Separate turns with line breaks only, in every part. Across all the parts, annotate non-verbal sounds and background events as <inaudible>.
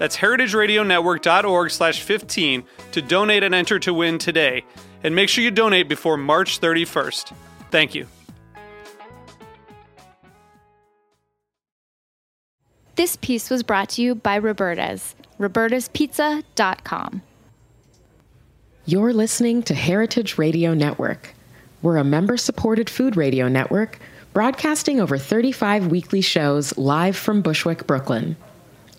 That's heritageradionetwork.org slash 15 to donate and enter to win today. And make sure you donate before March 31st. Thank you.
This piece was brought to you by Roberta's, robertaspizza.com.
You're listening to Heritage Radio Network. We're a member supported food radio network broadcasting over 35 weekly shows live from Bushwick, Brooklyn.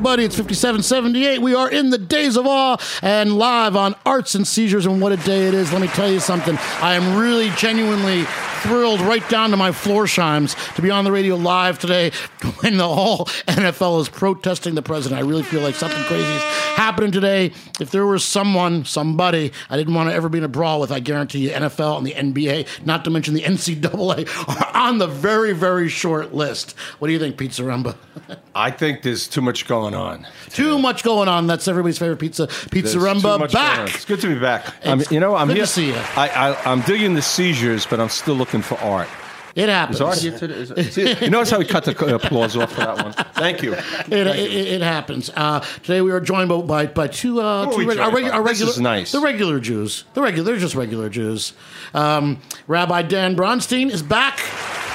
everybody. It's 5778. We are in the days of awe and live on Arts and Seizures. And what a day it is. Let me tell you something. I am really genuinely thrilled right down to my floor chimes to be on the radio live today <laughs> when the whole NFL is protesting the president. I really feel like something crazy is happening today. If there was someone, somebody I didn't want to ever be in a brawl with, I guarantee you NFL and the NBA, not to mention the NCAA, are on the very, very short list. What do you think, Pizza Rumba? <laughs>
I think there's too much going on.
Too much going on. That's everybody's favorite pizza. Pizza
There's too
Rumba
much going on.
back.
It's good to be back. I'm, you know, I'm
good to
here.
see you.
I, I, I'm digging the seizures, but I'm still looking for art.
It happens.
Is art here today? Is- see, you notice how we cut the applause off for that one? Thank you.
It, it, it happens. Uh, today we are joined by by, by two, uh,
Who are
two reg- our,
joined
regu-
by?
our
This
regular
is nice.
the regular Jews. The regular, they're just regular Jews. Um, Rabbi Dan Bronstein is back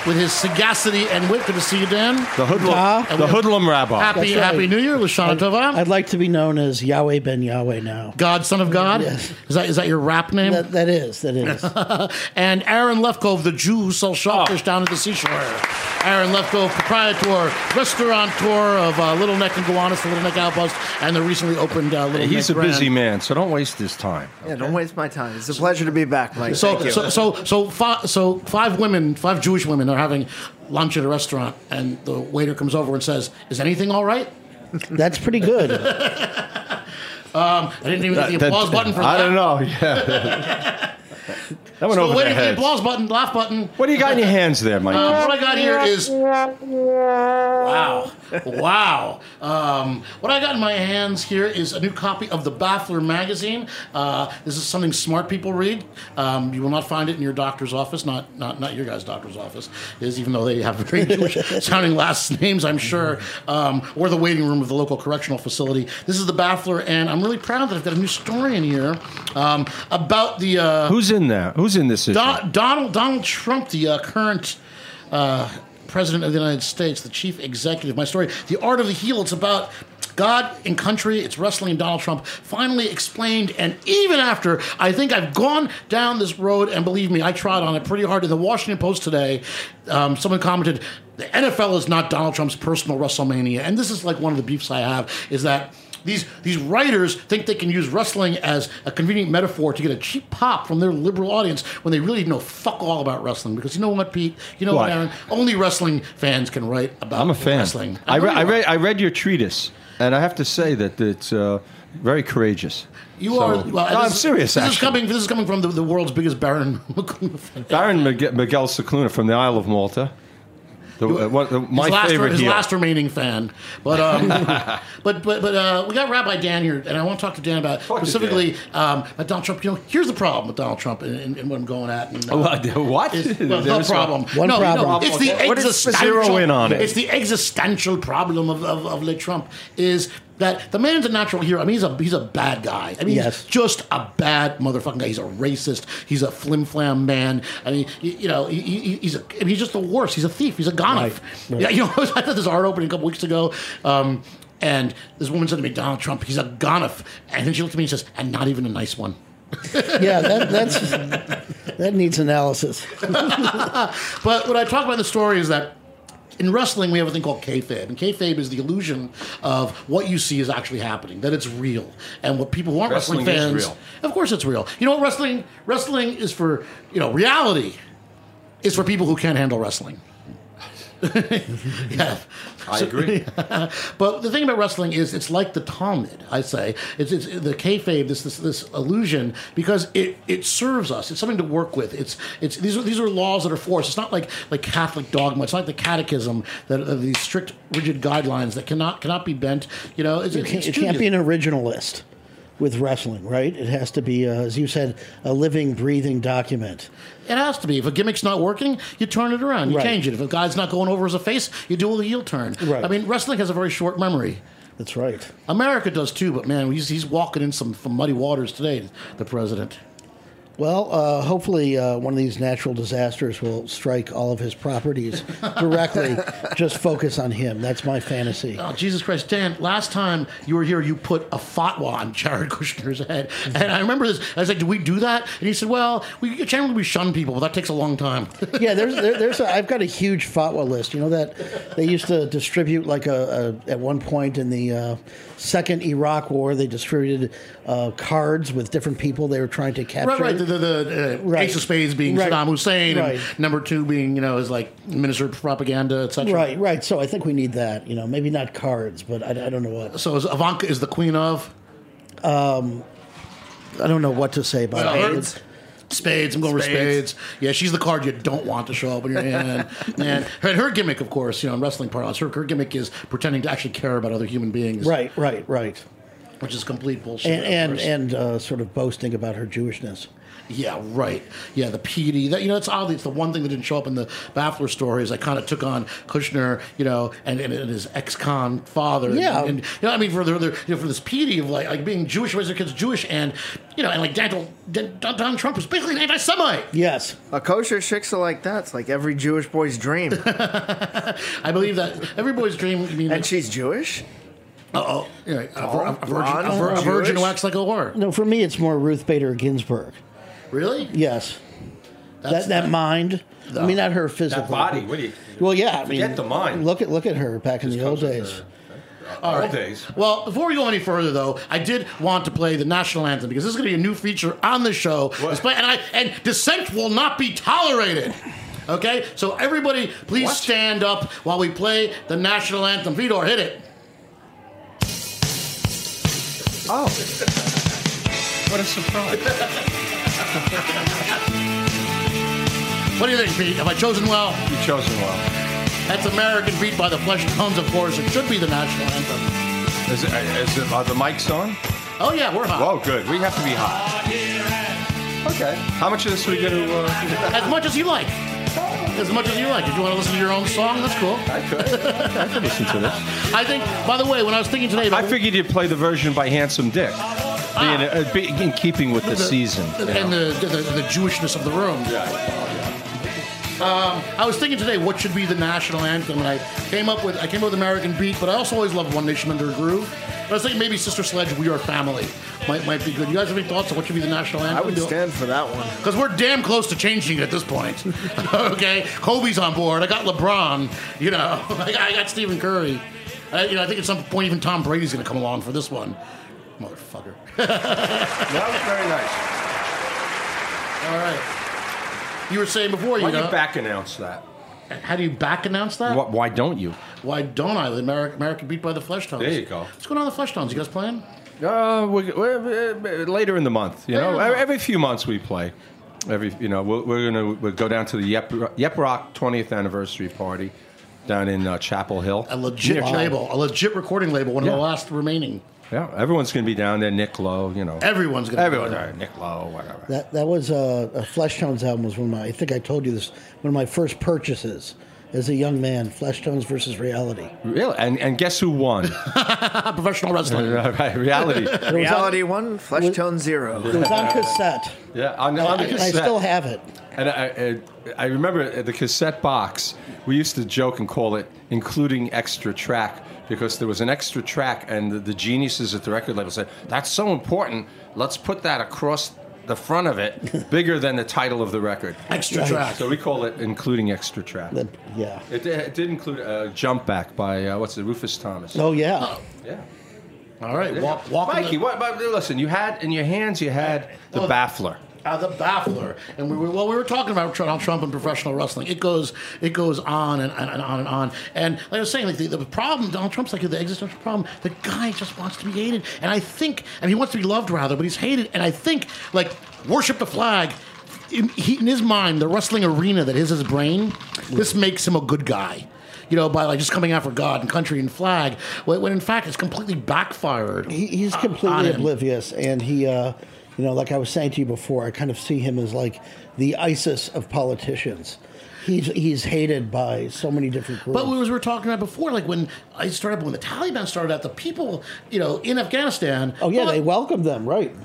with his sagacity and wit. Good to see you, Dan.
The hoodlum.
And
the hoodlum rabbi.
Happy
right.
Happy New Year, L'Shana Tova.
I'd like to be known as Yahweh Ben Yahweh now.
God, Son of God.
Yes.
Is that is that your rap name?
That, that is, that is. <laughs>
and Aaron Lefkove, the Jew who sells shellfish
Oh.
down at the seashore. Aaron Lefkove, proprietor, restaurateur of uh, Little Neck and Gowanus, the Little Neck Outpost, and the recently opened uh, Little
He's a
Neck Grand.
busy man, so don't waste his time.
Yeah, don't waste my time. It's a pleasure to be back, Mike.
So,
Thank you.
so, so, so, five, so five women, five Jewish women are having lunch at a restaurant, and the waiter comes over and says, "Is anything all right?"
That's pretty good. <laughs>
Um, I didn't even hit the
That-
applause button for
I
that.
I don't know. Yeah. <laughs> that went
So
over
waiting
their
for the
heads.
applause button, laugh button.
What do you got in your hands there, Mike?
Um, what I got here is <laughs> wow, wow. Um, what I got in my hands here is a new copy of the Baffler magazine. Uh, this is something smart people read. Um, you will not find it in your doctor's office, not not not your guys' doctor's office, is even though they have very <laughs> Jewish sounding last names, I'm sure, um, or the waiting room of the local correctional facility. This is the Baffler, and I'm really proud that I've got a new story in here um, about the. Uh,
Who's in there? Who's in this issue?
Don, Donald Donald Trump, the uh, current uh, president of the United States, the chief executive. My story, The Art of the Heel. It's about God and country. It's wrestling and Donald Trump finally explained. And even after I think I've gone down this road, and believe me, I trod on it pretty hard. In the Washington Post today, um, someone commented, "The NFL is not Donald Trump's personal WrestleMania." And this is like one of the beefs I have is that these these writers think they can use wrestling as a convenient metaphor to get a cheap pop from their liberal audience when they really know fuck all about wrestling. Because you know what, Pete? You know what,
What?
Aaron? Only wrestling fans can write about
I'm a fan.
wrestling.
I, re- I, read, I read your treatise, and I have to say that it's uh, very courageous.
You
So-
are. Well,
No, I'm serious,
This is coming. This is coming from the, the world's biggest Baron. <laughs>
Baron Miguel, Miguel Scicluna from the Isle of Malta. The, uh, the, my
his last,
favorite
his
heel.
last remaining fan. But um, <laughs> but but but uh, we got Rabbi Dan here, and I want to talk to Dan about
Talk
specifically um, about Donald Trump. You know, here's the problem with Donald Trump, and, and, and what I'm going at. And, uh, <laughs>
What?
Is- <laughs> well, the problem.
One
no,
problem.
No, it's the
What
existential.
zero in on it.
It's the existential problem of, of, of Le Trump is that the man's a natural hero. I mean, he's a he's a bad guy. I mean,
Yes.
he's just a bad motherfucking guy. He's a racist. He's a flim flam man. I mean, you, you know, he, he, he's a, I mean, he's just the worst. He's a thief. He's a gonif.
Right.
Yeah, you know, <laughs> I did this art opening a couple weeks ago. Um, and this woman said to me, Donald Trump, he's a gonif. And then she looked at me and says, and not even a nice one.
Yeah, that, that's that needs analysis. <laughs>
But what I talk about in the story is that in wrestling, we have a thing called kayfabe, and kayfabe is the illusion of what you see is actually happening, that it's real, and what people who aren't wrestling,
Wrestling is
fans,
real.
of course, it's real. You know what wrestling? Wrestling is for you know reality is for people who can't handle wrestling. <laughs> yeah,
I agree. <laughs>
but the thing about wrestling is it's like the Talmud. I say it's, it's the kayfabe, this this this illusion, because it it serves us. It's something to work with. It's it's these are these are laws that are forced. It's not like like Catholic dogma. It's not like the Catechism that are these strict, rigid guidelines that cannot cannot be bent. You know, it's,
It can't,
it's
it can't be an originalist with wrestling, right? It has to be, uh, as you said, a living, breathing document.
It has to be. If a gimmick's not working, you turn it around. You
Right.
change it. If a guy's not going over as a face, you do a heel turn.
Right.
I mean, wrestling has a very short memory.
That's right.
America does too, but man, he's, he's walking in some, some muddy waters today, the president.
Well, uh, hopefully, uh, one of these natural disasters will strike all of his properties directly. <laughs> Just focus on him. That's my fantasy.
Oh, Jesus Christ, Dan, last time you were here, you put a fatwa on Jared <laughs> Kushner's head. And I remember this. I was like, did we do that? And he said, well, we generally we shun people, but that takes a long time. <laughs>
yeah, there's there, there's a, I've got a huge fatwa list. You know that they used to distribute like a, a at one point in the uh, second Iraq War, they distributed uh, cards with different people they were trying to capture.
right, right. The, the, the uh,
Right.
Ace of Spades being
Right.
Saddam Hussein,
Right.
and number two being, you know, is like Minister of Propaganda, etc.
Right, right. So I think we need that. You know, maybe not cards, but I, I don't know what.
So is Ivanka is the queen of Um,
I don't know what to say about
Well,
it.
her- Spades. I'm going with
Spades.
spades. Yeah, she's the card you don't want to show up in your hand. <laughs> and her, her gimmick, of course, you know, in wrestling parlance, her, her gimmick is pretending to actually care about other human beings,
Right, right, right.
which is complete bullshit.
And and, and uh, sort of boasting about her Jewishness.
Yeah, right. Yeah, the PD. That you know, it's oddly, it's the one thing that didn't show up in the Baffler story is I kind of took on Kushner, you know, and, and, and his ex-con father.
Yeah.
and, and, you know, I mean, for the, the you know, for this PD of like, like being Jewish, raising their kids Jewish, and you know, and like Donald, Donald Trump was basically an anti-Semite.
Yes.
A kosher shiksa like that's like every Jewish boy's dream. <laughs>
I believe that every boy's dream. I mean,
and she's Jewish?
oh, yeah, a, vir- a, virgin, a, a virgin
Jewish?
who acts like a whore.
No, for me, it's more Ruth Bader Ginsburg.
Really?
Yes.
That's-
that that mind. I mean, not her physical.
That body. What do you?
Well, yeah. I
Forget
mean,
the mind.
Look at look at her back in the old days.
All right.
days.
Well, before we go any further, though, I did want to play the national anthem because this is going to be a new feature on the show. Despite- And I and dissent will not be tolerated. Okay, so everybody, please
What?
stand up while we play the national anthem. Vidor, hit it.
Oh, <laughs>
What a surprise! <laughs> <laughs>
What do you think, Pete? Have I chosen well?
You've chosen well.
That's American Beat by the Flesh and Tones, of course. It should be the national anthem.
Is it, is it, are the mics on?
Oh yeah, we're hot.
Oh, good. We have to be hot. Okay. How much of this are we going to? Uh,
As much as you like. As much as you like. If you want to listen to your own song, that's cool.
I could. I could listen to this.
I think. By the way, when I was thinking today,
I figured you'd play the version by Handsome Dick, being, uh, be, in keeping with the, season. you
and
know.
the, the the Jewishness of the room. Um, I was thinking today, what should be the national anthem? And I came up with I came up with American Beat, but I also always loved One Nation Under a Groove. But I was thinking maybe Sister Sledge, We Are Family might might be good. You guys have any thoughts on what should be the national anthem?
I would stand for that one.
Because we're damn close to changing it at this point. <laughs> okay, Kobe's on board. I got LeBron. You know, <laughs> I got, I got Stephen Curry. Uh, you know, I think at some point even Tom Brady's going to come along for this one. Motherfucker. <laughs>
That was very nice.
All right. You were saying before, you
Why
know,
you back announce that?
how do you back announce that?
Why, why don't you?
Why don't I? The American, American beat by the Fleshtones.
There you go.
What's going on with the Fleshtones? You guys playing?
Uh, we we're, uh, later in the month, you
Later
know,
in the
every,
month.
every few months we play. Every, you know, we're, we're gonna we'll go down to the Yep, Yep Rock 20th anniversary party down in uh, Chapel Hill.
A legit
Near-
label, a legit recording label, one of
Yeah.
the last remaining.
Yeah, everyone's gonna be down there. Nick Lowe, you know,
Everyone's going to
everyone. uh, Nick Lowe, whatever.
That that was uh, a Fleshtones album was one of my I think I told you this one of my first purchases as a young man. Fleshtones versus Reality.
Really? And and guess who won? <laughs>
Professional wrestling. <laughs>
right, reality.
Reality
on,
one, Flesh Tone zero.
it was on cassette.
Yeah, on, on the
and I still have it.
And I, I, I remember the cassette box. We used to joke and call it "including extra track" because there was an extra track, and the, the geniuses at the record label said, "That's so important. Let's put that across the front of it, <laughs> bigger than the title of the record."
Extra track.
So we call it "including extra track."
That, yeah.
It, did- it did include a jump back by uh, what's it, Rufus Thomas.
Oh yeah.
Yeah.
All right, walk, walk
Mikey,
the-
what, but listen, you had in your hands, you had the
Oh.
baffler.
Uh, the baffler, and we were well. We were talking about Donald Trump and professional wrestling. It goes, it goes on and, and, and on and on. And like I was saying, like the, the problem, Donald Trump's like the existential problem. The guy just wants to be hated, and I think, and he wants to be loved rather, but he's hated. And I think, like, worship the flag. In, he, in his mind, the wrestling arena that is his brain, this makes him a good guy. You know, by like just coming after God and country and flag, when, when in fact it's completely backfired.
He, he's completely oblivious, and he, uh, you know, like I was saying to you before, I kind of see him as like the ISIS of politicians. He's he's hated by so many different groups.
But we was we were talking about before, like when I started when the Taliban started out, the people, you know, in Afghanistan.
oh yeah,
well,
they welcomed them, right?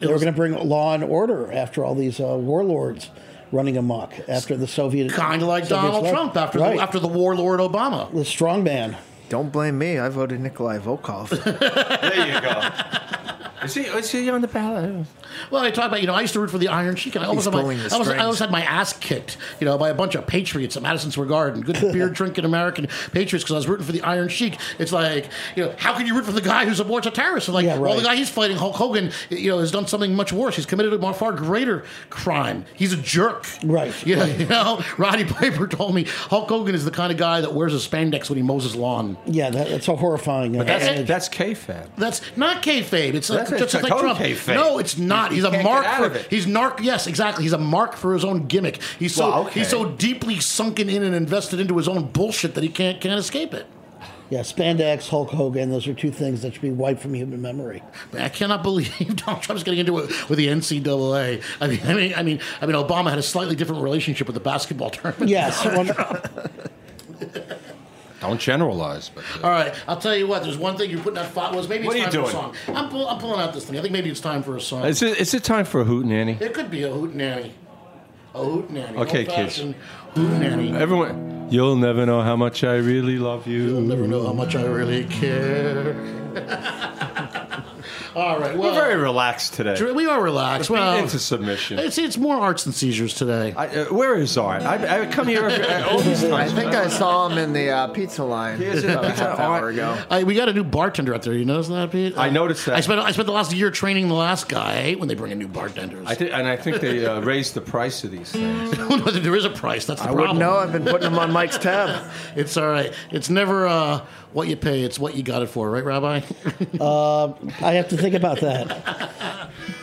They were going to bring law and order after all these uh, warlords running amok after the Soviet.
kind of like
Soviets
Donald
left.
Trump after
right.
the, after the warlord Obama.
the strongman.
Don't blame me. I voted Nikolai Volkov. <laughs>
There you go. Is he, is he on the ballot?
Well, I talk about you know I used to root for the Iron Sheik, and I almost,
He's
had my,
pulling the
I, almost, I almost had my ass kicked, you know, by a bunch of patriots at Madison Square Garden, good <laughs> beer drinking American patriots, because I was rooting for the Iron Sheik. It's like, you know, how can you root for the guy who supports a terrorist? And like,
Yeah,
well, the guy he's fighting, Hulk Hogan, you know, has done something much worse. He's committed a more far greater crime. He's a jerk,
Right,
You know,
right.
you know, <laughs> Roddy Piper told me Hulk Hogan is the kind of guy that wears a spandex when he mows his lawn.
Yeah, that, that's a horrifying. uh,
That's,
image.
that's kayfabe.
That's not kayfabe. It's like, Just
a
like Trump.
kayfabe.
No, it's not. He's a mark for.
it.
He's narc. Yes, exactly. He's a mark for his own gimmick. He's so
Well, okay.
he's so deeply sunken in and invested into his own bullshit that he can't can't escape it.
yeah, spandex, Hulk Hogan. Those are two things that should be wiped from human memory.
I cannot believe <laughs> Donald Trump's getting into it with the NCAA. I mean, I mean, I mean, I mean, Obama had a slightly different relationship with the basketball tournament.
Yes. <laughs>
Don't generalize, but uh,
All right, I'll tell you what. There's one thing you're putting out. Fi- was maybe it's
What are you
time
doing?
for a song. I'm, pull, I'm pulling out this thing. I think maybe it's time for a song.
is it, is it time for a hootenanny?
It could be a hootenanny. A hootenanny.
Okay, kids.
Hootenanny.
Everyone, you'll never know how much I really love you.
You'll never know how much I really care. <laughs> All right. Well,
We're very relaxed today.
we are relaxed.
Beat
Well,
into submission.
it's it's more arts and seizures today.
I, uh, where is Art? I, I come here uh, all these
I
times.
think I saw him in the uh, pizza line
Here's it.
about a half hour ago.
I, we got a new bartender out there. You notice that, Pete?
I noticed that.
I spent I spent the last year training the last guy. I hate when they bring in new bartenders.
I thi- and I think they uh, raised the price of these things. <laughs>
Whether there is a price, that's the
I
problem.
wouldn't know. I've been putting him on Mike's tab. <laughs>
It's all right. It's never uh, what you pay. It's what you got it for, right, Rabbi? <laughs>
I have to think about that.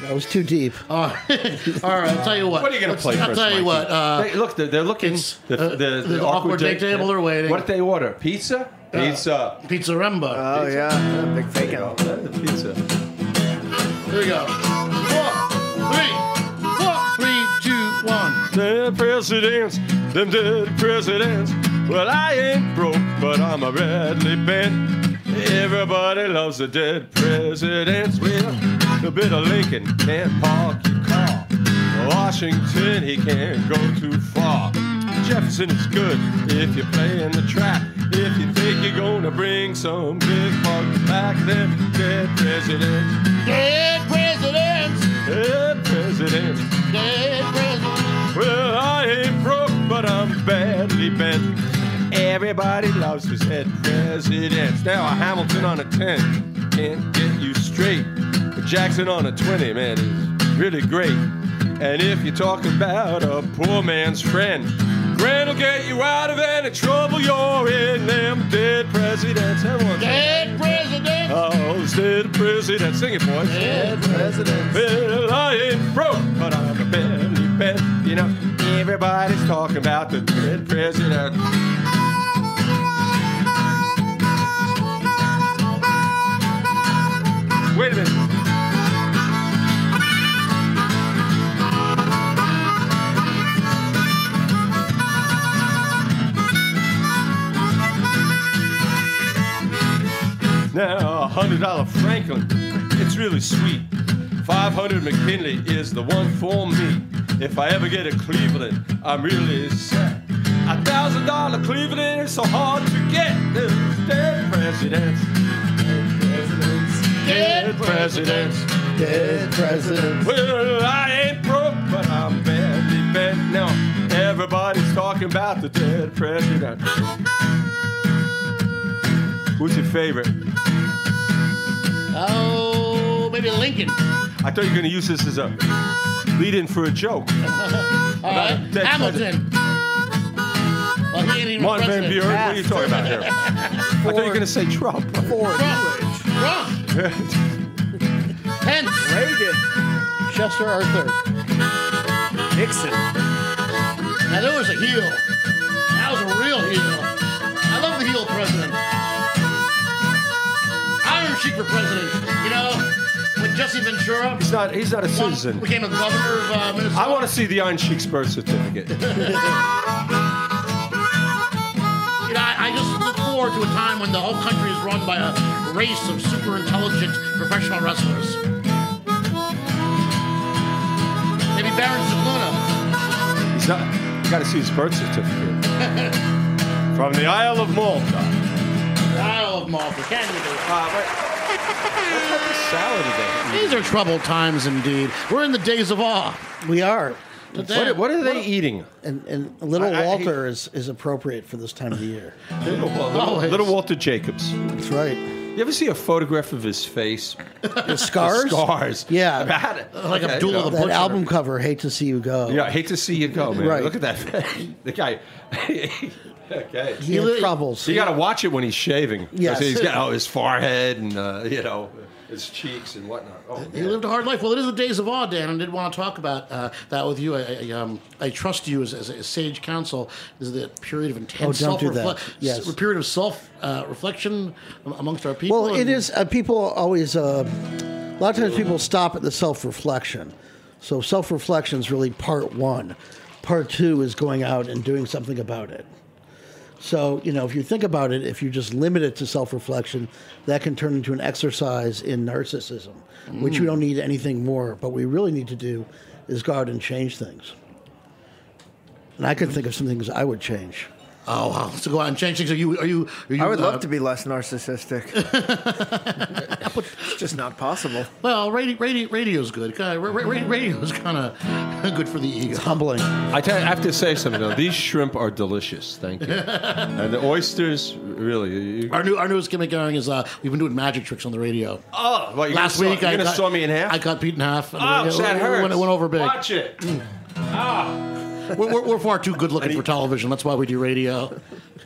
That was too deep.
all right. I'll tell you what.
What are you going to
Let's-
play
I'll
first,
tell you
Mikey?
what. Uh,
Hey, look, they're, they're looking.
it's,
The,
uh,
the,
the awkward date table, they're waiting.
What did they order? Pizza? Pizza.
Pizza Remba.
Oh yeah, big fake out.
The <laughs> pizza.
Here we go. Four, three, four, three, two, one.
Dead presidents, them dead presidents. Well, I ain't broke, but I'm a badly bent. Everybody loves the dead presidents. Well, a bit of Lincoln can't park your car. Washington, he can't go too far. Jefferson is good if you're playing the trap. If you think you're gonna bring some big bucks back, then dead presidents,
Dead presidents.
dead presidents.
Dead presidents.
Well, I ain't broke, but I'm badly bent. Everybody loves his dead presidents. Now a Hamilton on a 10 can't get you straight. But Jackson on a 20, man, is really great. And if you talk about a poor man's friend, Grant will get you out of any trouble you're in. Them dead presidents. Everyone,
Dead president.
oh, dead presidents. Sing it, boys.
Dead presidents.
Well, I ain't broke, but I'm a belly bed. You know, everybody's talking about the dead president. Wait a minute. Now, a hundred dollar Franklin, it's really sweet. Five hundred McKinley is the one for me. If I ever get a Cleveland, I'm really sad. A thousand dollar Cleveland is so hard to get. There's dead presidents. Dead presidents.
Dead presidents.
Well, I ain't broke, but I'm badly bent. Now, everybody's talking about the dead president. Who's your favorite?
Oh, maybe Lincoln.
I thought you were going to use this as a lead in for a joke. <laughs>
All right. Hamilton. Well, he ain't even
Martin Van. Buren, what are you talking about here? <laughs> I thought you were going to say Trump.
Ford.
Trump. Pence. <laughs>
Reagan.
Chester Arthur.
Nixon.
Now there was a heel. That was a real heel. I love the heel president. Iron Sheik for president. You know, when Jesse Ventura
He's not, he's not a
won-
citizen.
became a governor of uh, Minnesota.
I want to see the Iron Sheik's birth certificate. <laughs>
You know, I, I just look forward to a time when the whole country is run by a race of super intelligent professional wrestlers. Maybe Baron Zaguna.
He's not, you got to see his birth certificate. <laughs> From the Isle of Malta.
Isle of Malta. Can you do it?
Uh, wait. Let's have this salad today.
These are troubled times indeed. We're in the days of awe.
We are.
What, what are they eating?
And, and little
I- I
Walter is, is appropriate for this time of the year.
Little, little, little Walter Jacobs.
That's right.
You ever see a photograph of his face? <laughs>
The scars?
The scars.
Yeah.
About it.
Like
Okay,
Abdullah
you know.
the
That
Butcher.
album cover, Hate to See You Go.
Yeah, I hate to see you go, man.
Right.
Look at that. <laughs> the guy. <laughs> okay.
He had
li-
troubles.
You got to watch it when he's shaving. 'Cause
Yes.
He's got oh, his forehead and, uh, you know, his cheeks and whatnot. Oh,
He
man.
lived a hard life. Well, it is the days of awe, Dan, and I did want to talk about uh, that with you. I, I, um, I trust you as, as a sage counsel. This is the period of intense
Oh, don't do that.
self-refle-
Yes.
s- period of self uh, reflection amongst our people.
Well, it
and-
is. Uh, people always. Uh, a lot of times, people stop at the self-reflection. So, self-reflection is really part one. Part two is going out and doing something about it. So, you know, if you think about it, if you just limit it to self-reflection, that can turn into an exercise in narcissism, which we mm. don't need anything more. But what we really need to do is go out and change things. And I could think of some things I would change.
Oh, wow. So go out and change things. Are you? Are you? Are you
I would
uh,
love to be less narcissistic. <laughs> it's just not possible.
Well, radio, radio, radio's good. Ra- ra- radio's kind of <laughs> good for the ego.
It's Humbling.
I, tell you, I have to say something though. These shrimp are delicious. Thank you. <laughs> and the oysters, really. You,
Our new, our newest gimmick going is uh, we've been doing magic tricks on the radio.
oh, well,
Last
gonna
week
saw,
I
you're gonna
got,
saw me in half.
I got beat in half.
oh,
It-
that
it
hurts.
went, it went over big.
Watch it. Ah.
We're, we're, we're far too good looking for television. That's why we do radio. <laughs>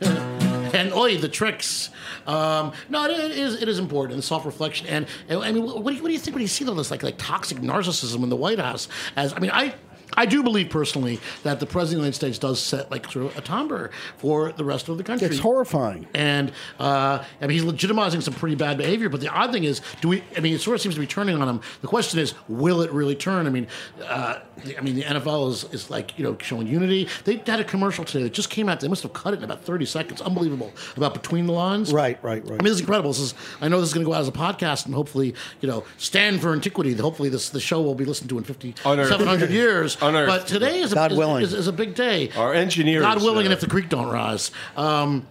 and oi, the tricks. Um, no, it, it is it is important. The self reflection and, and I mean, what do, you, what do you think when you see all this like like toxic narcissism in the White House? As I mean, I. I do believe personally that the president of the United States does set like sort of a timbre for the rest of the country.
It's horrifying.
And uh, I mean, he's legitimizing some pretty bad behavior. But the odd thing is, do we? I mean, it sort of seems to be turning on him. The question is, will it really turn? I mean, uh, I mean, the NFL is, is like you know showing unity. They had a commercial today that just came out. They must have cut it in about thirty seconds. Unbelievable about between the lines.
Right, right, right.
I mean, this is incredible. This is. I know this is going to go out as a podcast and hopefully, you know, stand for antiquity. Hopefully, this the show will be listened to in 50,
Unearthed.
700 years. <laughs>
Unearthed.
But today is a,
God
is,
willing.
is, is a big day.
Our engineers,
God willing, and
uh,
if the creek don't rise. Um,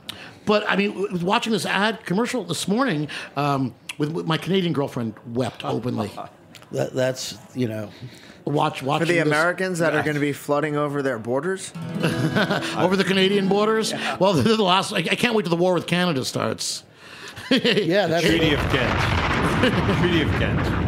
but I mean, watching this ad commercial this morning um, with, with my Canadian girlfriend wept openly. <laughs>
that, that's you know
Watch, watch
For the Americans that are going to be flooding over their borders, <laughs>
over the Canadian borders. Well, <laughs> the, the last. I, I can't wait till the war with Canada starts.
yeah that's
Treaty of Ghent. Treaty of Ghent.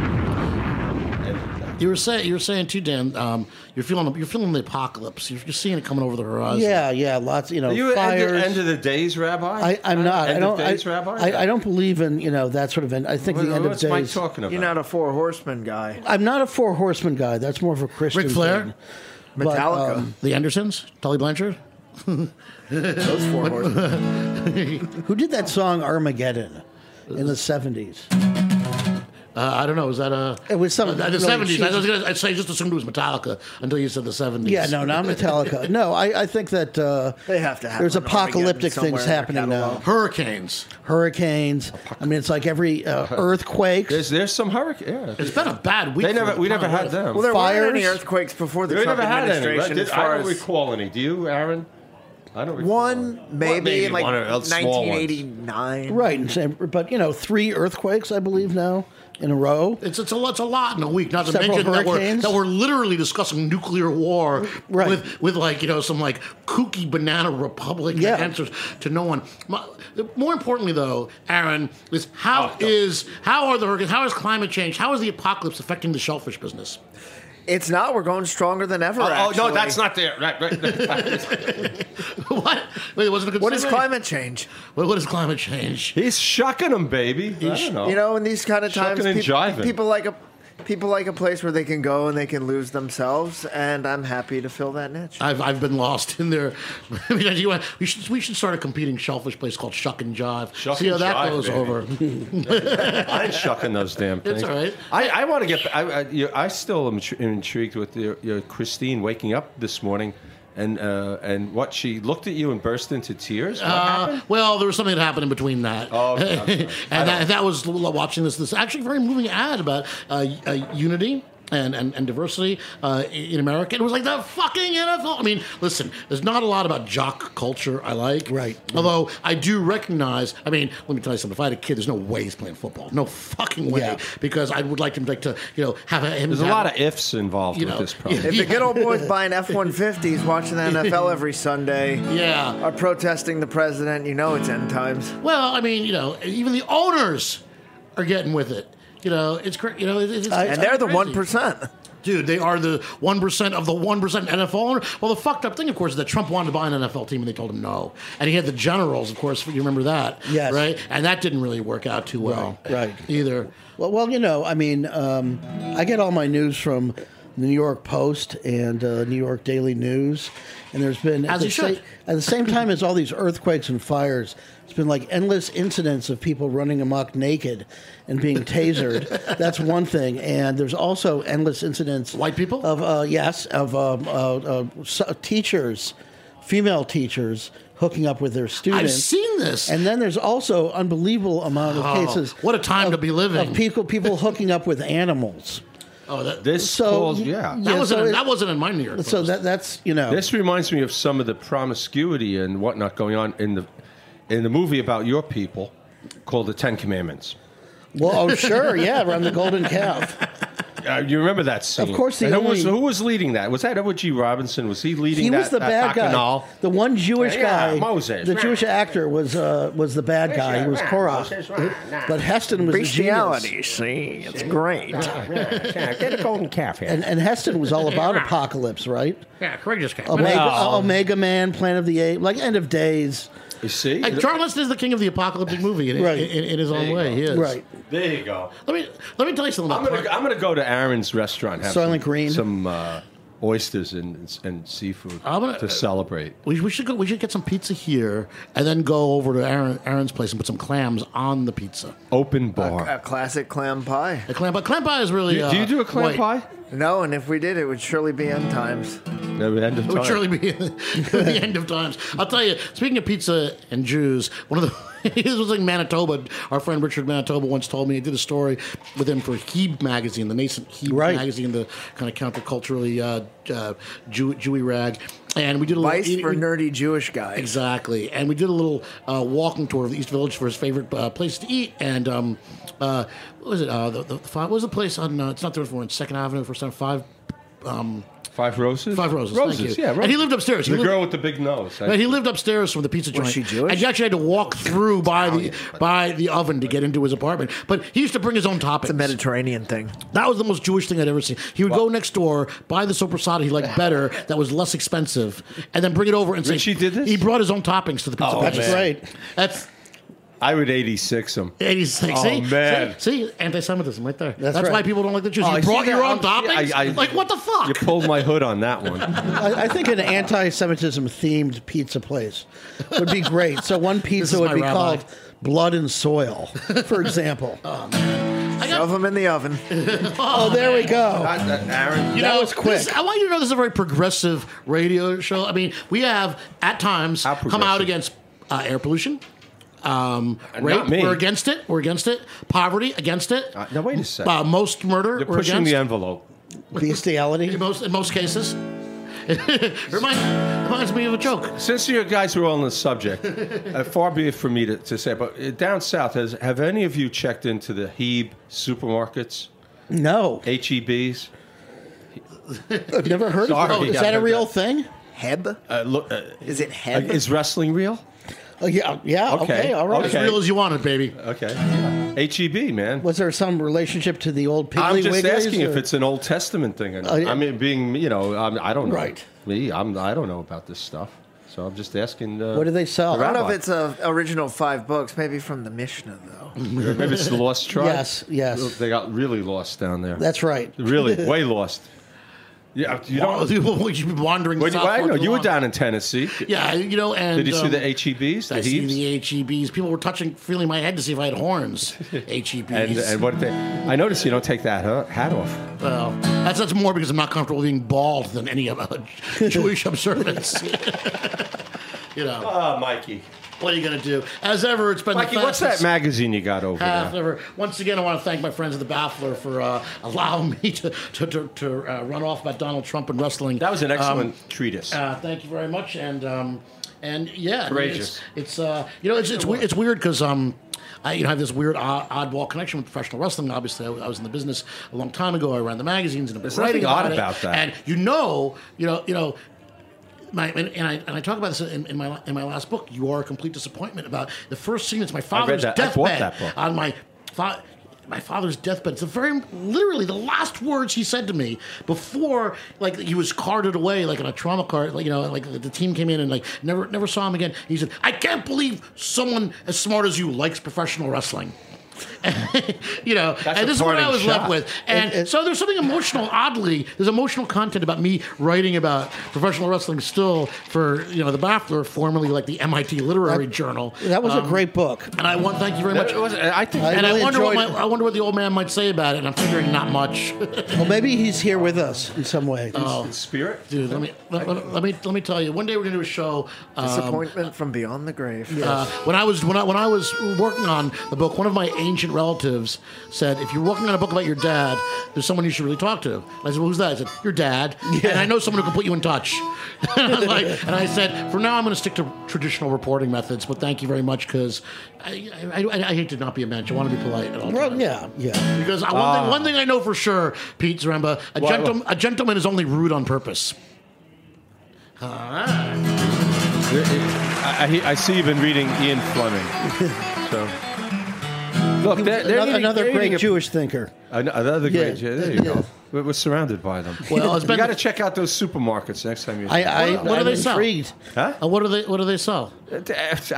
You were saying, you were saying too, Dan. Um, you're feeling, you're feeling the apocalypse. You're, you're seeing it coming over the horizon.
yeah yeah lots you know
Are you end,
fires.
of- end of the days, Rabbi?
I, I'm not.
End
I don't.
of days,
I,
Rabbi?
I, I don't believe in you know that sort of. End. I think
What-
the end of
what's Mike talking about?
you're not a four horseman guy.
I'm not a four horseman guy. That's more of a Christian.
Ric Flair?
thing. But,
Metallica.
um,
The Andersons, Tully Blanchard.
Those four horsemen. <laughs>
who did that song Armageddon in the '70s?
Uh, I don't know. Was that a?
It was some
uh, the
really
seventies. I was gonna I'd say just assumed it was Metallica until you said the seventies.
Yeah, no, not Metallica. <laughs> No, I, I think that uh,
They have to have
there's apocalyptic things happening now.
catalog.
Hurricanes.
Hurricanes. I mean, it's like every uh, <laughs> earthquakes.
There's there's some hurricane. Yeah.
It's been a bad week.
They never we never had them.
Well, there weren't any earthquakes before the
we
Trump
never had any. Right?
administration.
Did- I don't recall any. Do you, Aaron? I don't
one, maybe,
Well, maybe
in like
one or else small ones.
1989.
right, but you know, three earthquakes, I believe now in a row.
It's, it's, a, it's a lot in a week. Not to
Several
mention that we're, that we're literally discussing nuclear war
Right.
with, with like, you know, some like kooky banana republic
Yeah.
that answers to no one. More importantly, though, Aaron, is how
Oh,
is how are the hurricanes, how is climate change, how is the apocalypse affecting the shellfish business?
It's not. We're going stronger than ever.
Oh, oh, no, that's not there. Right, right. <laughs>
what? Wait, wasn't
What is climate change?
What, what is climate change?
He's shucking them, baby. I don't know.
You know, in these kind of times,
Shucking and
people, people like a people like a place where they can go and they can lose themselves, and I'm happy to fill that niche.
I've, I've been lost in there. <laughs> I mean, you want- we should we should start a competing shellfish place called Shuck and Jive.
Shuck
See how that
Jive,
goes
baby.
over. <laughs> <laughs>
I'm shucking those damn things.
It's all right.
I, I want to get. I, I, I still am intrigued with your, your Christine waking up this morning, and uh, and what she looked at you and burst into tears. What
Uh, well, there was something that happened in between that.
Oh, okay, <laughs> I'm sorry. I
and that, that was watching this this actually very moving ad about uh, uh, unity. And, and, and diversity uh, in America. It was like the fucking NFL. I mean, listen, there's not a lot about jock culture I like.
Right.
Although I do recognize, I mean, let me tell you something. If I had a kid, there's no way he's playing football. No fucking way.
Yeah.
Because I would like him like to, you know, have a, him
There's a lot of ifs involved
You
with this problem.
If the good old boys <laughs> buying F-150s, watching the NFL every Sunday,
Yeah.
are protesting the president, you know it's end times.
Well, I mean, you know, even the owners are getting with it. You know, it's great. You know, it's, it's
And they're the one percent.
Dude, they are the one percent of the one percent NFL owner. Well, the fucked up thing, of course, is that Trump wanted to buy an NFL team, and they told him no. And he had the Generals, of course. You remember that?
Yes.
Right. And that didn't really work out too well.
Right, right.
Either.
Well, well, you know, I mean, um, I get all my news from the New York Post and uh, New York Daily News, and there's been
As
at
you
the, sa-
should.
at the same time as all these earthquakes and fires, it's been like endless incidents of people running amok naked and being tasered. <laughs> That's one thing, and there's also endless incidents.
White people?
of uh, yes, of um, uh, uh, teachers, female teachers. Hooking up with their students.
I've seen this.
And then there's also unbelievable amount of
Oh,
cases.
what a time
of-
to be living.
Of people, people hooking up with animals.
Oh, that,
This
So,
calls,
y-
yeah.
that
yeah,
wasn't.
so
in,
it-
that wasn't in my New York.
So
Post.
that that's you know
This reminds me of some of the promiscuity and whatnot going on in the in the movie about your people called The Ten Commandments.
well oh sure yeah around the golden calf
Uh, you remember that scene?
Of course, the
And who was who was leading that? Was that Edward G. Robinson? Was he leading
he
that?
was the
that
bad guy
bacchanal?
the one Jewish
Yeah,
guy
Moses.
the Jewish actor was uh, was the bad guy he was Korach but Heston was the
Bestiality,
genius
see, it's great.
Get a golden calf here.
and, and Heston was all about apocalypse right
yeah, Craig just came.
Omega,
Well-
Omega Man Planet of the Apes like End of Days
you see?
Hey, Charleston is the king of the apocalyptic movie in,
Right.
in, in his own way.
go.
He is.
right
there you go.
Let me let me tell you something
I'm gonna I'm gonna go to Aaron's restaurant. Have
Soylent
some,
Green.
some uh, oysters and and seafood
I'm gonna-
to celebrate.
We, we should go. We should get some pizza here, and then go over to Aaron, Aaron's place and put some clams on the pizza.
Open bar.
A classic clam pie.
A clam pie. Clam pie is really.
do,
uh,
do you do a clam
white.
pie?
No, and if we did, it would surely be end times.
The end of
It would surely be <laughs> the end of times. I'll tell you. Speaking of pizza and Jews, one of the <laughs> this was in Manitoba. Our friend Richard Manitoba once told me he did a story with him for Heeb magazine, the nascent Heeb
Right.
magazine, the kind of counterculturally uh, uh, Jew, Jewy rag. And we did a little
Vice for nerdy Jewish guys.
Exactly, and we did a little uh, walking tour of the East Village for his favorite uh, place to eat. And um, uh, what was it? Uh, the, the, five, what was the place on? Uh, it's not there. We're Second Avenue, first time five. Um,
Five roses.
Five roses.
Roses.
Thank you.
Yeah.
And he lived upstairs. He
The
lived-
girl with the big nose.
Right, he lived upstairs from the pizza joint.
Was she Jewish?
And you actually had to walk oh, through by the by the oven to get into his apartment. But he used to bring his own toppings.
It's a Mediterranean thing.
That was the most Jewish thing I'd ever seen. He would go next door, buy the sopressata he liked better, that was less expensive, and then bring it over and say
Richie did this?
He brought his own toppings to the pizza.
Oh,
place.
That's
man.
great.
That's
I would 86 him.
86.
Oh,
see?
man.
See, see? anti-Semitism right there. That's,
right.
why people don't like the Jews.
Oh,
you
I
brought
see
your
that.
own
I'm-
toppings?
I- I-
like, what the fuck?
You pulled my hood on that one.
I, I think an anti-Semitism themed pizza place would be great. So one
is
pizza
my
would be
rabbi.
called Blood and Soil, for example. <laughs>
Shove them in the oven. <laughs>
oh, there we go.
That- that- Aaron,
You
That
know,
was quick.
this- I want you to know this is a very progressive radio show. I mean, we have at times
How
come out
progressive?
against uh, air pollution. Um,
Uh,
rape,
not me.
we're against it. We're against it. Poverty, against it.
Uh, now, wait a second.
Uh, most murder,
You're
we're
pushing
against.
the envelope.
Bestiality.
in most in most cases. <laughs> it reminds, reminds me of a joke.
Since you guys were on the subject, <laughs> uh, far be it for me to, to say, but uh, down south, has, have any of you checked into the Hebe supermarkets,
No,
HEBs?
I've never heard
Sorry,
of it. Is
I
that a
heard
real
that.
thing?
Heb?
Uh, look, uh,
Is it
uh,
heb?
is wrestling real?
Oh, yeah, yeah. Okay,
Okay,
all right.
As
okay.
real as you want it, baby.
Okay. HEB, man.
Was there some relationship to the old Piggly
I'm just
Wigglies,
asking if it's an Old Testament thing. Or not.
Oh, yeah.
I mean, being you know, I'm, I don't know.
Right.
Me, I'm. I don't know about this stuff. So I'm just asking. Uh,
What do they sell?
the
I don't know if it's a original five books. Maybe from the Mishnah though.
Maybe it's the Lost Tribe.
Yes, yes.
They got really lost down there.
That's right.
really <laughs> way lost. Yeah, you don't.
You've been wandering.
Well, you,
south
I
for
know you were down in Tennessee.
Yeah, you know, and
Did you see
um,
the HEBs? The
I see
Hebes?
the HEBs. People were touching, feeling my head to see if I had horns. <laughs> HEBs.
And and what did they? I noticed you don't take that huh, hat off.
Well, that's that's more because I'm not comfortable being bald than any of uh, <laughs> Jewish observance. <laughs> you know,
Ah, Mikey.
What are you gonna do? As ever, it's been
Mikey,
the
what's that magazine you got over
half
there?
ever. Once again, I want to thank my friends at the Baffler for uh, allowing me to to, to, to uh, run off about Donald Trump and wrestling.
That was an
Um,
excellent treatise.
uh, thank you very much, and um, and yeah, I mean,
Courageous.
It's, it's uh, you know, it's it's, it's weird because um. I you know, have this weird odd, oddball connection with professional wrestling. Obviously, I, I was in the business a long time ago. I ran the magazines and I've writing
nothing odd
it.
about that.
And you know, you know, you know, my, and, and I and I talk about this in, in my in my last book. You are a complete disappointment about the first scene. It's my father's
that. I bought
deathbed on my. Fa- my father's deathbed. It's the very literally the last words he said to me before, like he was carted away, like in a trauma cart. Like you know, like the team came in and like never never saw him again. He said, "I can't believe someone as smart as you likes professional wrestling." <laughs> you know,
That's
and this is what I was
shot.
left with. And
It- it-
so there's something emotional, oddly, there's emotional content about me writing about professional wrestling still for, you know, the Baffler, formerly like the MIT Literary Journal.
That was a
Um,
great book.
And I want, thank you very much.
was- I think
I
and
really
I wonder, what my. I wonder what the old man might say about it. And I'm figuring not much. <laughs>
Well, maybe he's here with us in some way.
Oh.
spirit.
Dude, let me let, let- let me let me tell you. One day we're gonna do a show. Um,
Disappointment from beyond the grave.
uh, when I was when I when I was working on the book, one of my ancient relatives said, "If you're working on a book about your dad, there's someone you should really talk to." And I said, well, "Who's that?" I said, "Your dad." And I know someone who can put you in touch. and, <laughs> I like, and I said, "For now, I'm going to stick to traditional reporting methods." But thank you very much because I, I, I, I hate to not be a mensch. I want to be polite. At all
Well,
times.
yeah, yeah.
Because I, one, thing, ah. one thing I know for sure, Pete Zaremba, a,
What-
gentle, a gentleman is only rude on purpose.
I, I, I see you've been reading Ian Fleming. So, look, they're, they're
Another,
eating-
another
they're
great
eating
Jewish thinker.
An- Another
Yeah,
great. There you
yeah.
go. We're, we're surrounded by them.
Well,
you
been-
got to check out those supermarkets next time you.
I, I,
What do- what do
I'm
they sell?
huh?
Uh, what do they What do they sell?
I don't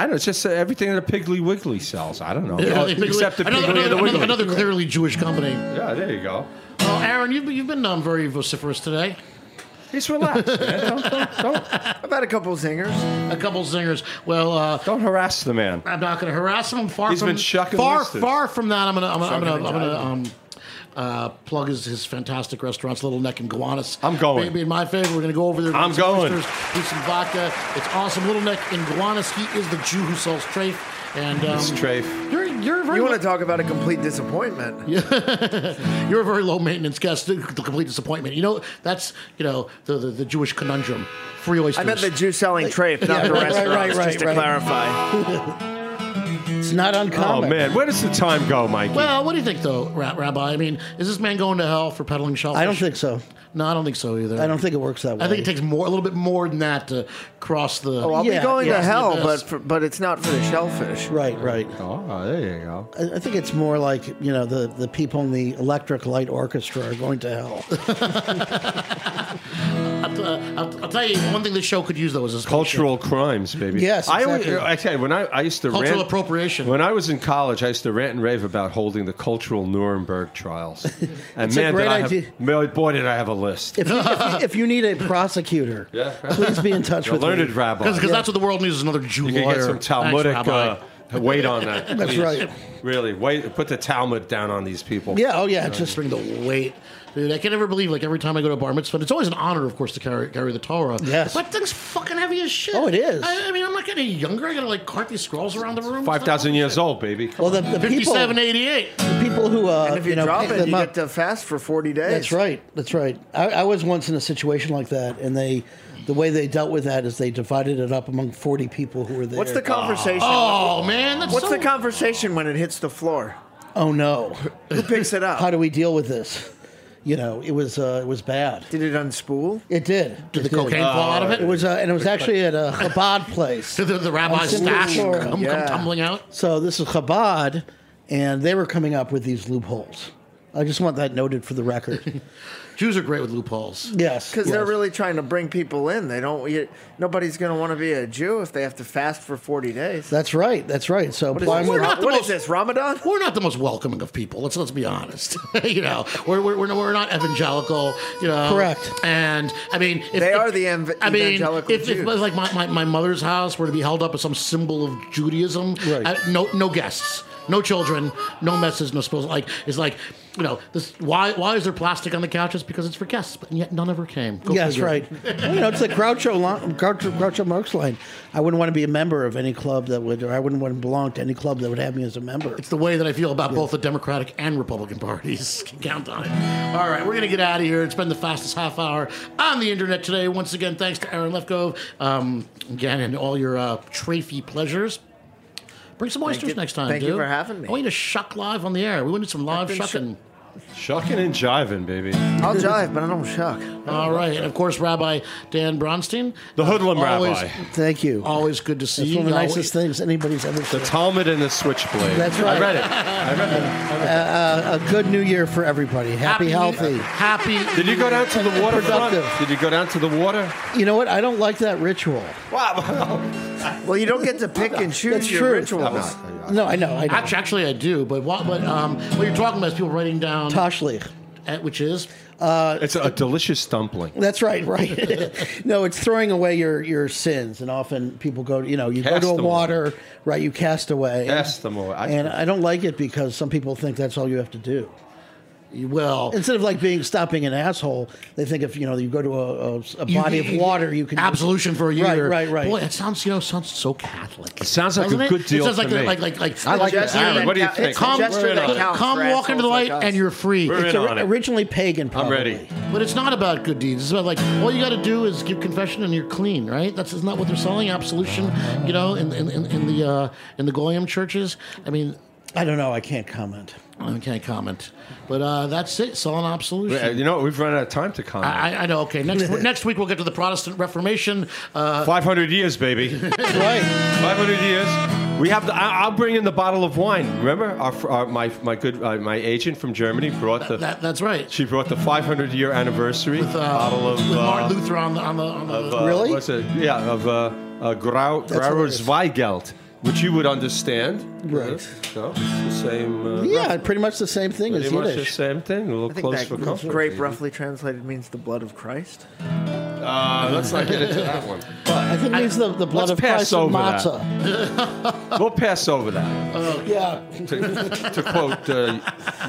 know. It's just uh, everything that a Piggly Wiggly sells. I don't know.
Yeah,
Oh,
they pick-
except the
another,
Piggly and the
another,
Wiggly.
another clearly Jewish company.
Yeah, there you go.
Well, Aaron, you've, you've been um, very vociferous today.
He's relaxed, man. Don't, don't, don't,
I've had a couple zingers.
A couple singers. Well, uh,
don't harass the man.
I'm not going to harass him. Far
He's
from
been shucking
far
listers.
far from that. I'm gonna I'm gonna I'm
Shucking
gonna,
and
I'm gonna um, Uh, plug his, his fantastic restaurants, Little Neck and Gowanus.
I'm going.
Maybe in my favor, we're going to go over there.
I'm
get some
going.
oysters, do some vodka. It's awesome. Little Neck in Gowanus. He is the Jew who sells trafe. And um,
It's Trafe.
You're you're a very
You want to talk about a complete disappointment? <laughs>
you're a very low maintenance guest. The complete disappointment. You know that's you know the the, the Jewish conundrum. Free oysters.
I meant the Jew selling trafe, not
Yeah,
the
right,
restaurant.
right, right,
just to
right.
clarify. <laughs>
It's not uncommon.
Oh man, where does the time go, Mikey?
Well, what do you think, though, Rabbi? I mean, is this man going to hell for peddling shellfish?
I don't think so.
No, I don't think so either.
I don't think it works that way.
I think it takes more, a little bit more than that to cross the.
Oh, I'll
Yeah,
be going
yeah.
to hell, but for, but it's not for the shellfish.
Right, right.
oh, there you go.
I I think it's more like you know the, the people in the Electric Light Orchestra are going to hell. <laughs>
I'll, uh, I'll, I'll tell you one thing the show could use though is this
Cultural crimes, baby.
Yes,
I always,
exactly.
I tell you, when I, I used to
Cultural
rant,
appropriation.
When I was in college, I used to rant and rave about holding the cultural Nuremberg trials. <laughs> And
It's a
man,
great
did I
idea.
have, boy, boy, did I have a list.
If you, if you, <laughs> if you need a prosecutor,
Yeah.
please be in touch
A
with
learned
me.
rabbi.
because that's what the world needs is another Jew
you can
lawyer.
get some Talmudic
Thanks, Rabbi.
uh, <laughs> weight on that.
That's
please.
right.
Really, wait, put the Talmud down on these people.
Yeah, oh yeah,
just
just
bring the weight. Dude, I can never believe like every time I go to a bar mitzvah, it's always an honor, of course, to carry carry the Torah.
Yes.
but things fucking heavy as shit.
Oh, it is.
I, I mean, I'm not getting any younger. I gotta like cart these scrolls around the room.
Five thousand years old, baby. Come
well the, the people,
57, 88.
the people who uh,
And if you,
know
drop it,
them
you
up.
get to fast for 40 days.
That's right. That's right. I, I was once in a situation like that, and they, the way they dealt with that is they divided it up among forty people who were there.
What's the conversation?
Oh man, that's
What's
so...
the conversation when it hits the floor?
Oh no!
Who picks it up?
How do we deal with this? You know, it was uh, it was bad.
Did it unspool?
It did.
Did
It
the cocaine fall out of it?
It was, uh, and it was actually at a <laughs> Chabad place.
Did the, the rabbi's
I'm
stash
sure.
come,
Yeah.
come tumbling out?
So this is Chabad, and they were coming up with these loopholes. I just want that noted for the record. <laughs>
Jews are great with loopholes.
yes,
Because they're really trying to bring people in. They don't. You, nobody's going to want to be a Jew if they have to fast for 40 days.
That's right. That's right. So
What is,
Plymouth-
this?
We're not the
What is
most-
this? Ramadan?
We're not the most welcoming of people. Let's let's be honest. <laughs> you know, we're, we're, we're, we're not evangelical. You know,
Correct.
And I mean, if,
They
if-
are the ev-
I mean,
evangelical
if, if
Jews.
like my, my, my mother's house were to be held up as some symbol of Judaism,
Right.
I- no no guests, no children, no messes, no supposed like it's like. You know, this why why is there plastic on the couches? Because it's for guests, but yet none ever came. Go
Yes,
figure.
right. Well, you know, it's like Groucho, Groucho, Groucho Marx line. I wouldn't want to be a member of any club that would, or I wouldn't want to belong to any club that would have me as a member.
It's the way that I feel about both the Democratic and Republican parties. <laughs> Can count on it. All right, we're going to get out of here. It's been the fastest half hour on the internet today. Once again, thanks to Aaron Lefkove. Um, again, and all your uh, pleasures. Bring some oysters
you-
next time,
thank you
dude.
for having me.
I want you to shuck live on the air. We wanted some live shucking.
Shucking and jiving, baby.
I'll jive, but I don't shuck.
All right, and of course, Rabbi Dan Bronstein.
The hoodlum
always,
rabbi.
Thank you.
Always good to see
It's
you.
one of the
Always-
nicest things anybody's ever
The
said.
Talmud and the switchblade.
That's right. <laughs>
I read it. I read it.
A good new year for everybody. Happy, healthy.
Happy.
Did you go down to the waterfront?
Productive.
Did you go down to the water?
You know what? I don't like that ritual. Wow. <laughs>
Well, you don't get to pick and choose
That's
your
true.
rituals.
No, I know. I know.
Actually, actually, I do. But what? But um, what you're talking about is people writing down,
Tashlich.
uh, which is
It's a delicious dumpling.
That's right, right. <laughs> no, it's throwing away your, your sins, and often people go, you know, you
Cast
go to a
them
water, right? You cast away.
Cast them away. I-
and I don't like it because some people think that's all you have to do.
Well,
Instead of like being stopping an asshole, they think if you know you go to a, a, a body of water, you can
absolution for a year.
Right, right, right.
Boy, it sounds you know sounds so Catholic. It
sounds like a good deal
It sounds like
to me.
like like like
I like that. Aaron, what do you think?
it's a
Come,
that
come,
counts
come
for
walk into the light
like
and you're free.
We're
It's
in
ori-
on it.
originally pagan.
I'm ready.
But it's not about good deeds. It's about like all you got to do is give confession and you're clean, right? That's isn't what they're selling absolution, you know, in in, in, in the uh, in the goyim churches. I mean,
I don't know. I can't comment.
I can't comment, but uh, that's it. Selling absolution.
Uh, You know, we've run out of time to comment.
I, I- know. Okay, next <laughs> next week we'll get to the Protestant Reformation. Uh,
500 years, baby. <laughs>
Right.
500 years. We have. The, I, I'll bring in the bottle of wine. Remember, our, our, my my good uh, my agent from Germany brought the.
that, that's right.
she brought the 500 year anniversary
With, uh,
bottle of.
with
uh,
Martin Luther on the on the, on the
of, uh,
Really?
What's it? Yeah, of uh, uh, Grau, Grauer. Zweigelt, which you would understand.
Right.
So it's the same. Uh,
Yeah, pretty much the same thing as
Pretty much the same thing. A little
I think
close
that
for comfort.
grape, roughly translated, means the blood of Christ.
Uh, <laughs> let's not get into that one.
I think it means the, the blood
Let's
of
pass
Christ and
over that.
matzah. <laughs>
We'll pass over that.
Yeah.
To, to quote uh,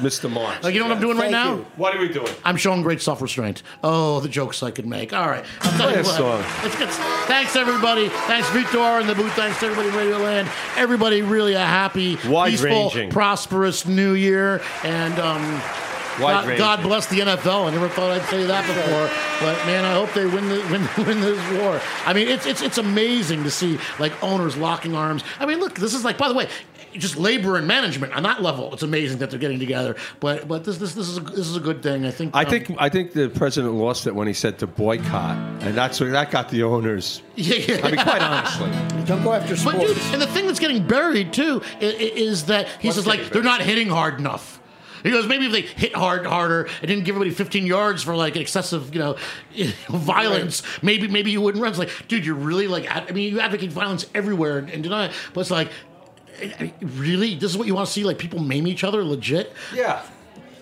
Mr. Marx.
Like, you know what I'm doing right
Thank
now?
you.
What are we doing?
I'm showing great self restraint. Oh, the jokes I could make. All right. I'll tell
Play
you
a
what.
song.
Let's get, thanks, everybody. Thanks, Victor in the booth. Thanks to everybody in Radio Land. Everybody, really a happy, peaceful,
Wide-ranging.
prosperous new year. And um, God, God bless the NFL. I never thought I'd say that before. But, man, I hope they win, the, win, <laughs> win this war. I mean, it's, it's, it's amazing to see, like, owners locking arms. I mean, look, this is like, by the way, just labor and management on that level. It's amazing that they're getting together. But but this this this is a, this is a good thing. I think.
I
um,
think I think the president lost it when he said to boycott, and that's what that got the owners. <laughs>
Yeah, yeah.
I mean, quite honestly, <laughs>
Don't go after
But
sports.
dude, and the thing that's getting buried too i- i- is that he
What's
says like
getting
they're not hitting hard enough. He goes, maybe if they hit hard harder and didn't give everybody 15 yards for like excessive, you know, <laughs> violence, maybe maybe you wouldn't run. It's like, dude, you're really like, I mean, you advocate violence everywhere and, and deny it, but it's like, really, this is what you want to see? Like people maim each other, legit.
yeah.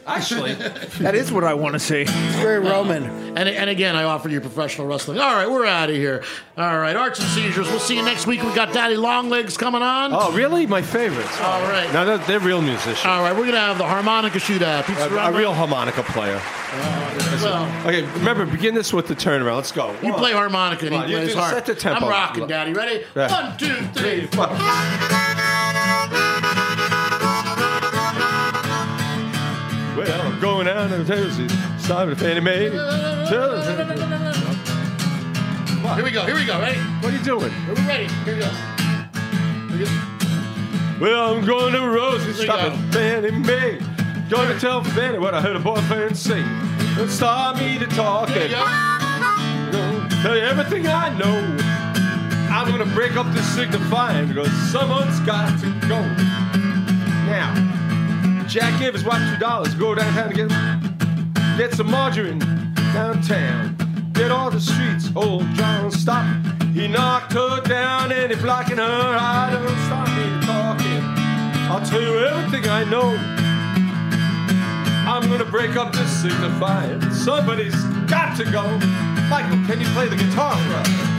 Actually, <laughs>
That is what I want to see.
It's very Roman.
And, and again, I offer you professional wrestling. All right, we're out of here. All right, arts and seizures. We'll see you next week. We got Daddy Longlegs coming on.
oh really? My favorites.
All right.
Now they're, they're real musicians.
All right, we're gonna have the harmonica shootout. Pizza
a, a real harmonica player.
Uh, well,
Okay, remember, begin this with the turnaround. Let's go.
you play harmonica and he
Come on, you
plays
do-
hard.
set the tempo.
I'm rocking, Daddy. Ready?
Yeah.
One, two, three.
Fuck. Well, I'm going down to Tennessee, starting with Fannie Mae.
Here we go. Here we go. Ready?
What are you doing?
Are we ready? Here we go. Here we go.
Well, I'm going to
you
stopping
go.
Fannie Mae. Going to tell Fannie what I heard a boyfriend say. And start me to talk and
go.
tell you everything I know. I'm gonna break up this signifying because someone's got to go. Now, Jack gave his wife two dollars go downtown to get get some margarine downtown. Get all the streets old John stop. He knocked her down and he blocking her. I don't stop me talking. I'll tell you everything I know. I'm gonna break up this signifying. Somebody's got to go. Michael, can you play the guitar for us?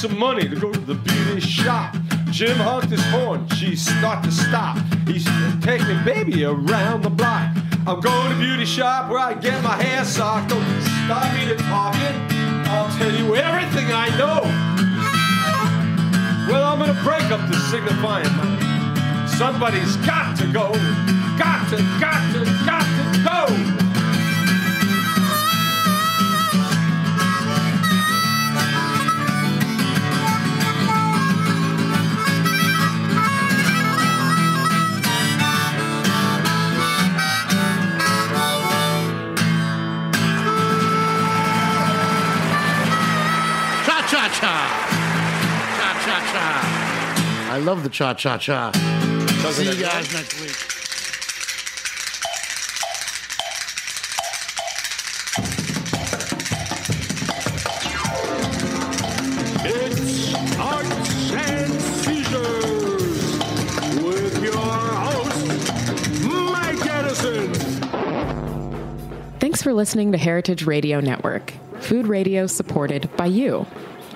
Some money to go to the beauty shop. Jim honked his horn, she start to stop. He's taking baby around the block. I'm going to beauty shop where I get my hair socked. Don't stop me to talking. I'll tell you everything I know. Well, I'm gonna break up the signifying. Somebody's got to go. Got to, got to, got to go.
Cha cha cha. Cha cha cha. I love the cha cha cha. See you guys next week.
It's Arts and Seizures with your host, Mike Edison.
Thanks for listening to Heritage Radio Network, food radio supported by you.